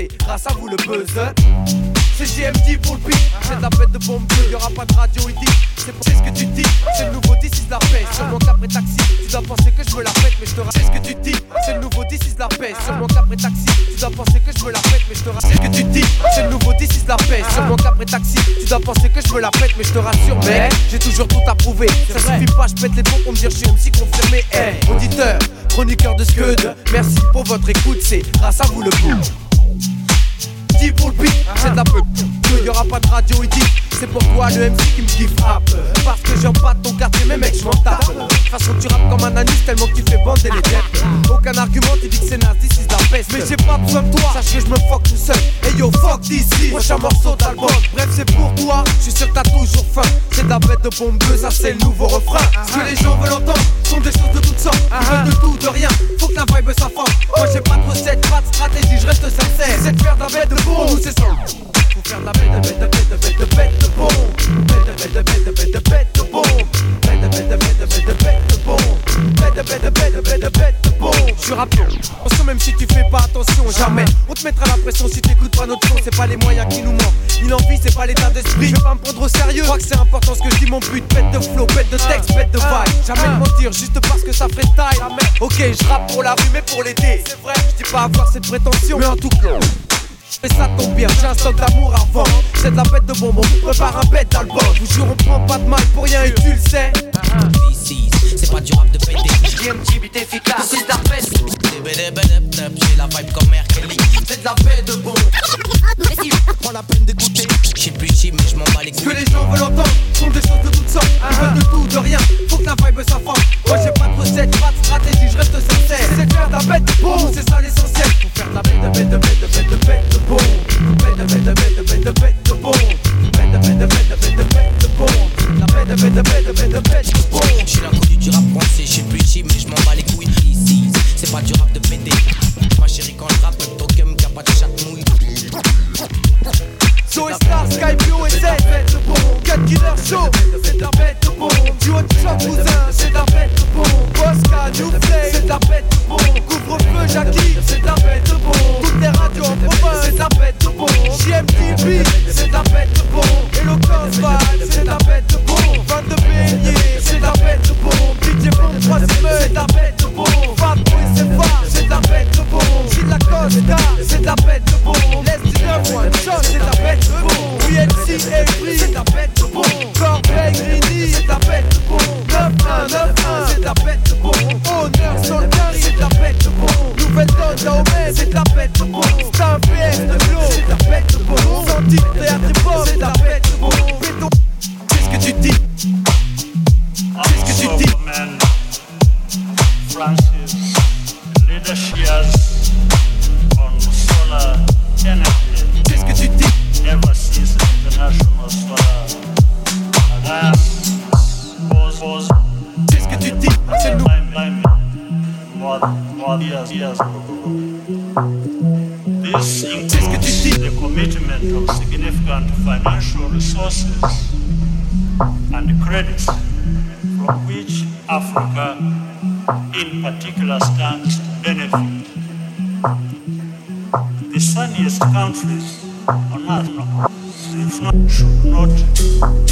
c'est grâce à vous le buzz. C'est GMD pour le beat, c'est de la fête de bombe bleue, y'aura pas de radio ici. C'est ce que tu dis, c'est le nouveau 10 la paix. Seulement qu'après taxi, tu dois penser que je me la pète, mais je te rappelle. C'est ce que tu dis, c'est le nouveau 10 la paix. Seulement qu'après taxi, tu dois penser que je me la pète, mais je te rappelle. C'est ce que tu dis, c'est le nouveau 10 la paix. Seulement qu'après taxi, tu dois penser que je me la pète, mais je te rassure, mais j'ai toujours tout approuvé. Ça suffit pas, je pète les bons pour me dire je suis MC confirmé. Hey, auditeur, chroniqueur de Scud, merci pour votre écoute, c'est grâce à vous le coup. Dit pour le beat, c'est de la peu. Il y aura pas de radio ici. C'est pour toi le MC qui me kiffe rap. Parce que j'aime pas ton quartier, mais mec, je m'en tape. De toute façon, tu rappes comme un anus tellement que tu fais bander les têtes. Aucun argument, tu dis que c'est nazi, c'est la peste. Mais j'ai pas besoin de toi, sache que je me fuck tout seul. Et yo, fuck d'ici, prochain morceau d'album. Bref, c'est pour toi, je suis sûr que t'as toujours faim. C'est de la bête de bombe ça c'est le nouveau refrain. Ce que les gens veulent entendre sont des choses de toutes sortes. Ils veulent de tout, de rien. Faut que la vibe s'enfonce. Moi, j'ai pas de recette, pas de stratégie, je reste sincère. C'est de faire de la bête de c'est ça. Faut faire la bête, bête, de bête, de bête, de bête de bombe. Bête, de bête, bête, bête, bête de bombe. Bête, bête, bête, bête, bête de bombe. Bête, bête, bête, bête, bête de bombe. Je suis rappeur, attention même si tu fais pas attention, jamais. On te mettra la pression si t'écoutes pas notre son, c'est pas les moyens qui nous manquent. Ni l'envie, c'est pas l'état d'esprit. Je vais pas me prendre au sérieux. Je crois que c'est important ce que je dis, mon but. Bête de flow, bête de texte, bête de vibe. Jamais de mentir, juste parce que ça ferait taille. Ok, je rappe pour la rue, mais pour l'été. C'est vrai, je dis pas avoir cette prétention, mais en tout cas. Et ça tombe bien, j'ai un stock d'amour à vendre. C'est de la bête de bonbon, on prépare un bête d'album. Vous jure on prend pas de mal pour rien et tu le sais. C'est pas du rap de pété J'ai un petit beat efficace, c'est de la J'ai la vibe comme R. Kelly. C'est de la bête de bon. Prends la peine d'écouter. J'ai plus chi mais je m'en bats les Ce que les gens veulent entendre sont des choses de toutes sortes. Ils veulent de tout, de rien, faut que la vibe s'enfonce Moi j'ai pas de recette, pas de stratégie, je reste sincère. C'est de faire de la bête de bon, c'est ça l'essentiel. Faut faire de la bête de bête de bête de bête not, should not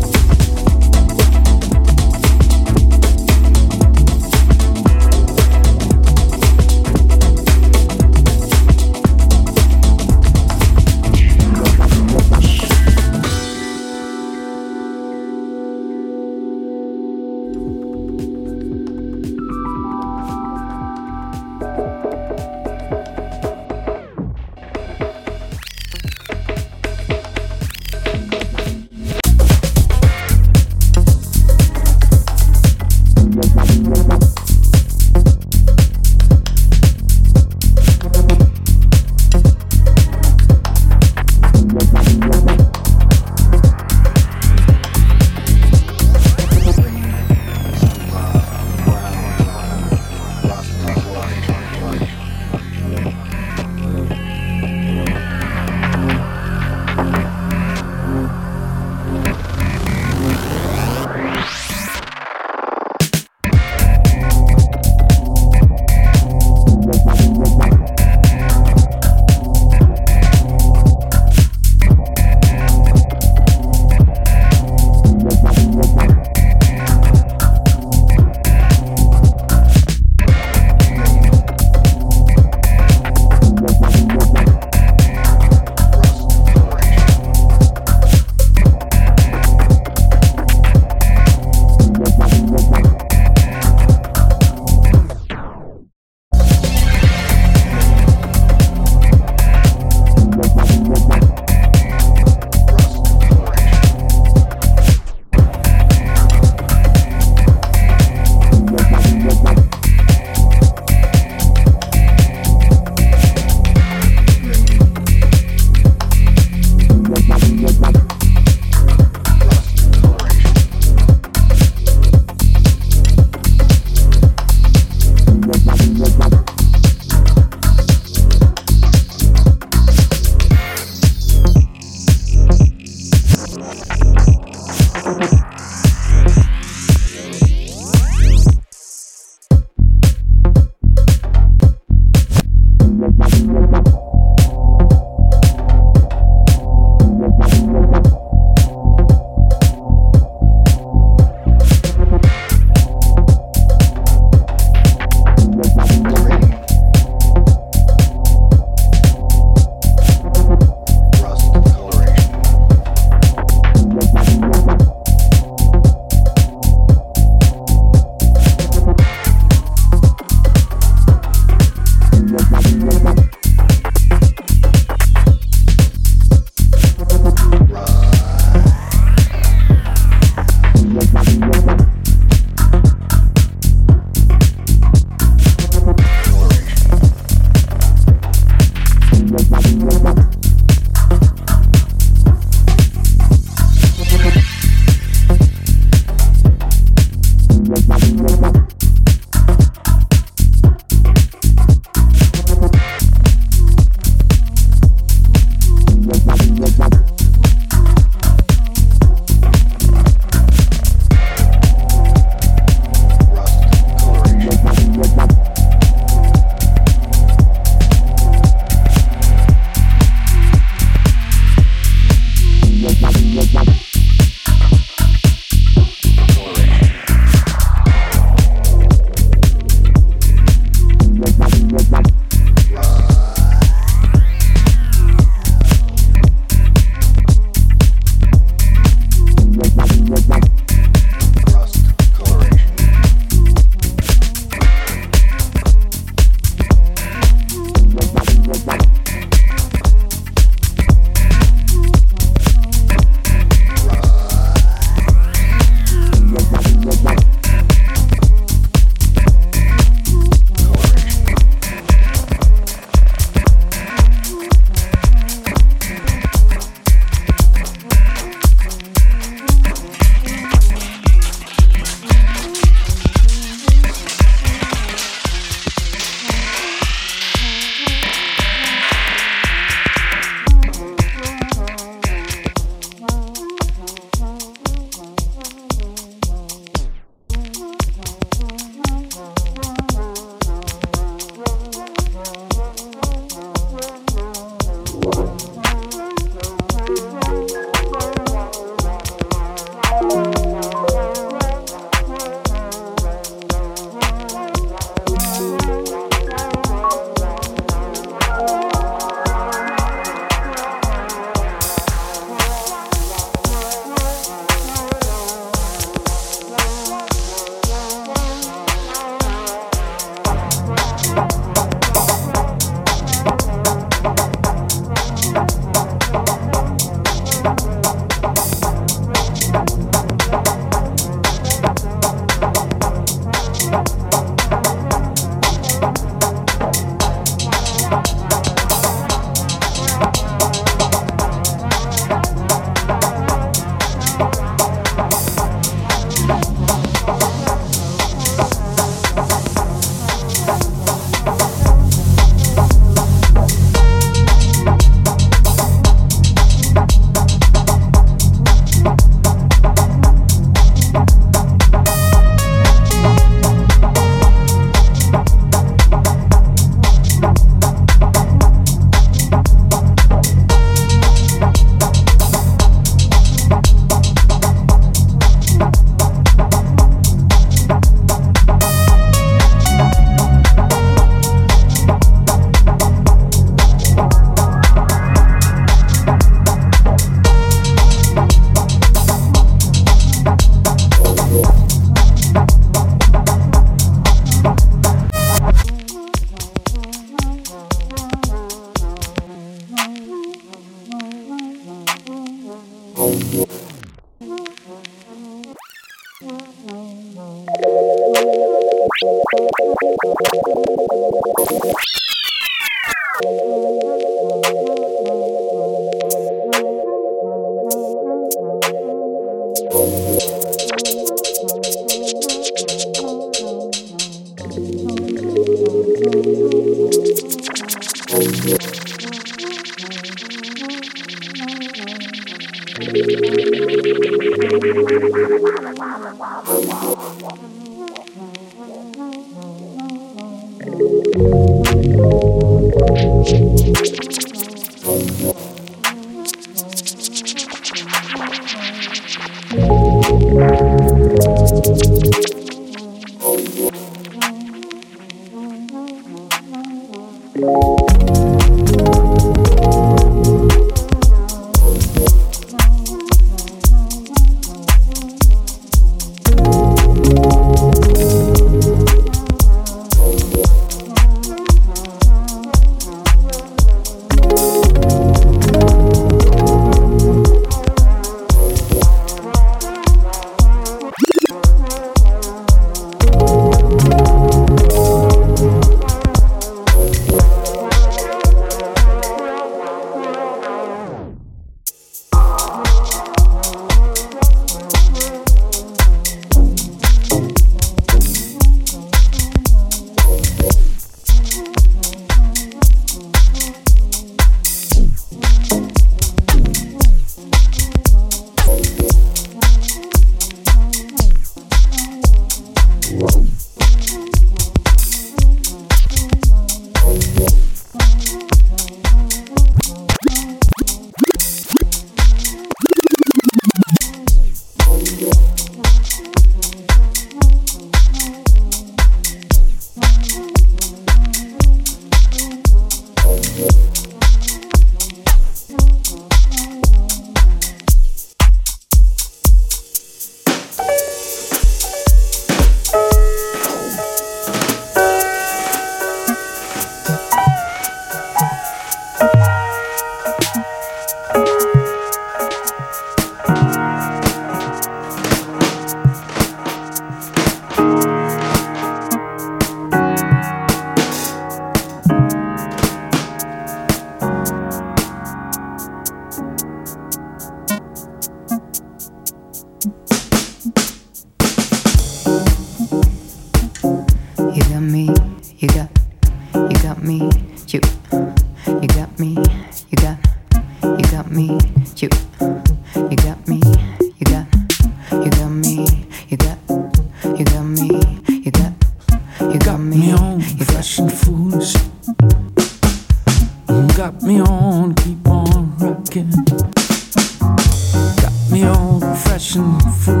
幸福。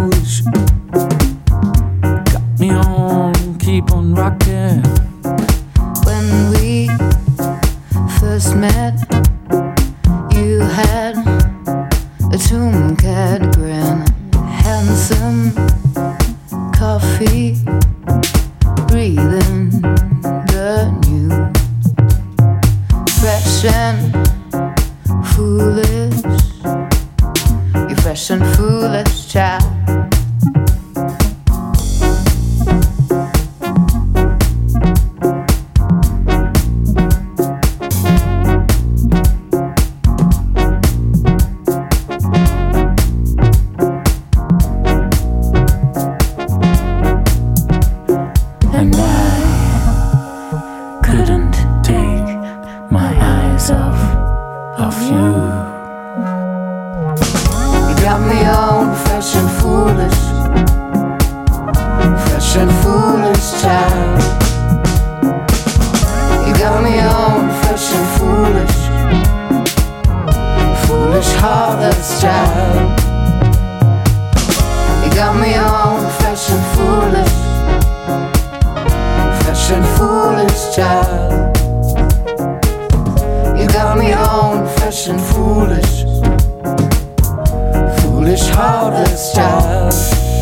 this child.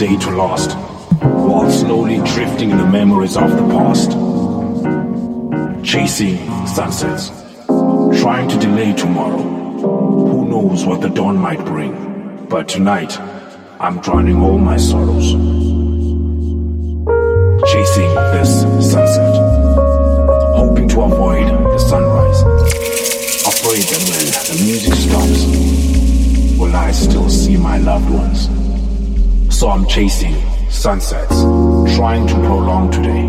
To last, while slowly drifting in the memories of the past. Chasing sunsets, trying to delay tomorrow. Who knows what the dawn might bring? But tonight, I'm drowning all my sorrows. Chasing this sunset, hoping to avoid the sunrise. Afraid that when the music stops, will I still see my loved ones? So I'm chasing sunsets, trying to prolong today.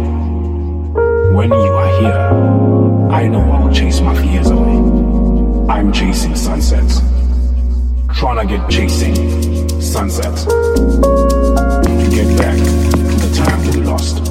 When you are here, I know I'll chase my fears away. I'm chasing sunsets, trying to get chasing sunsets to get back to the time we lost.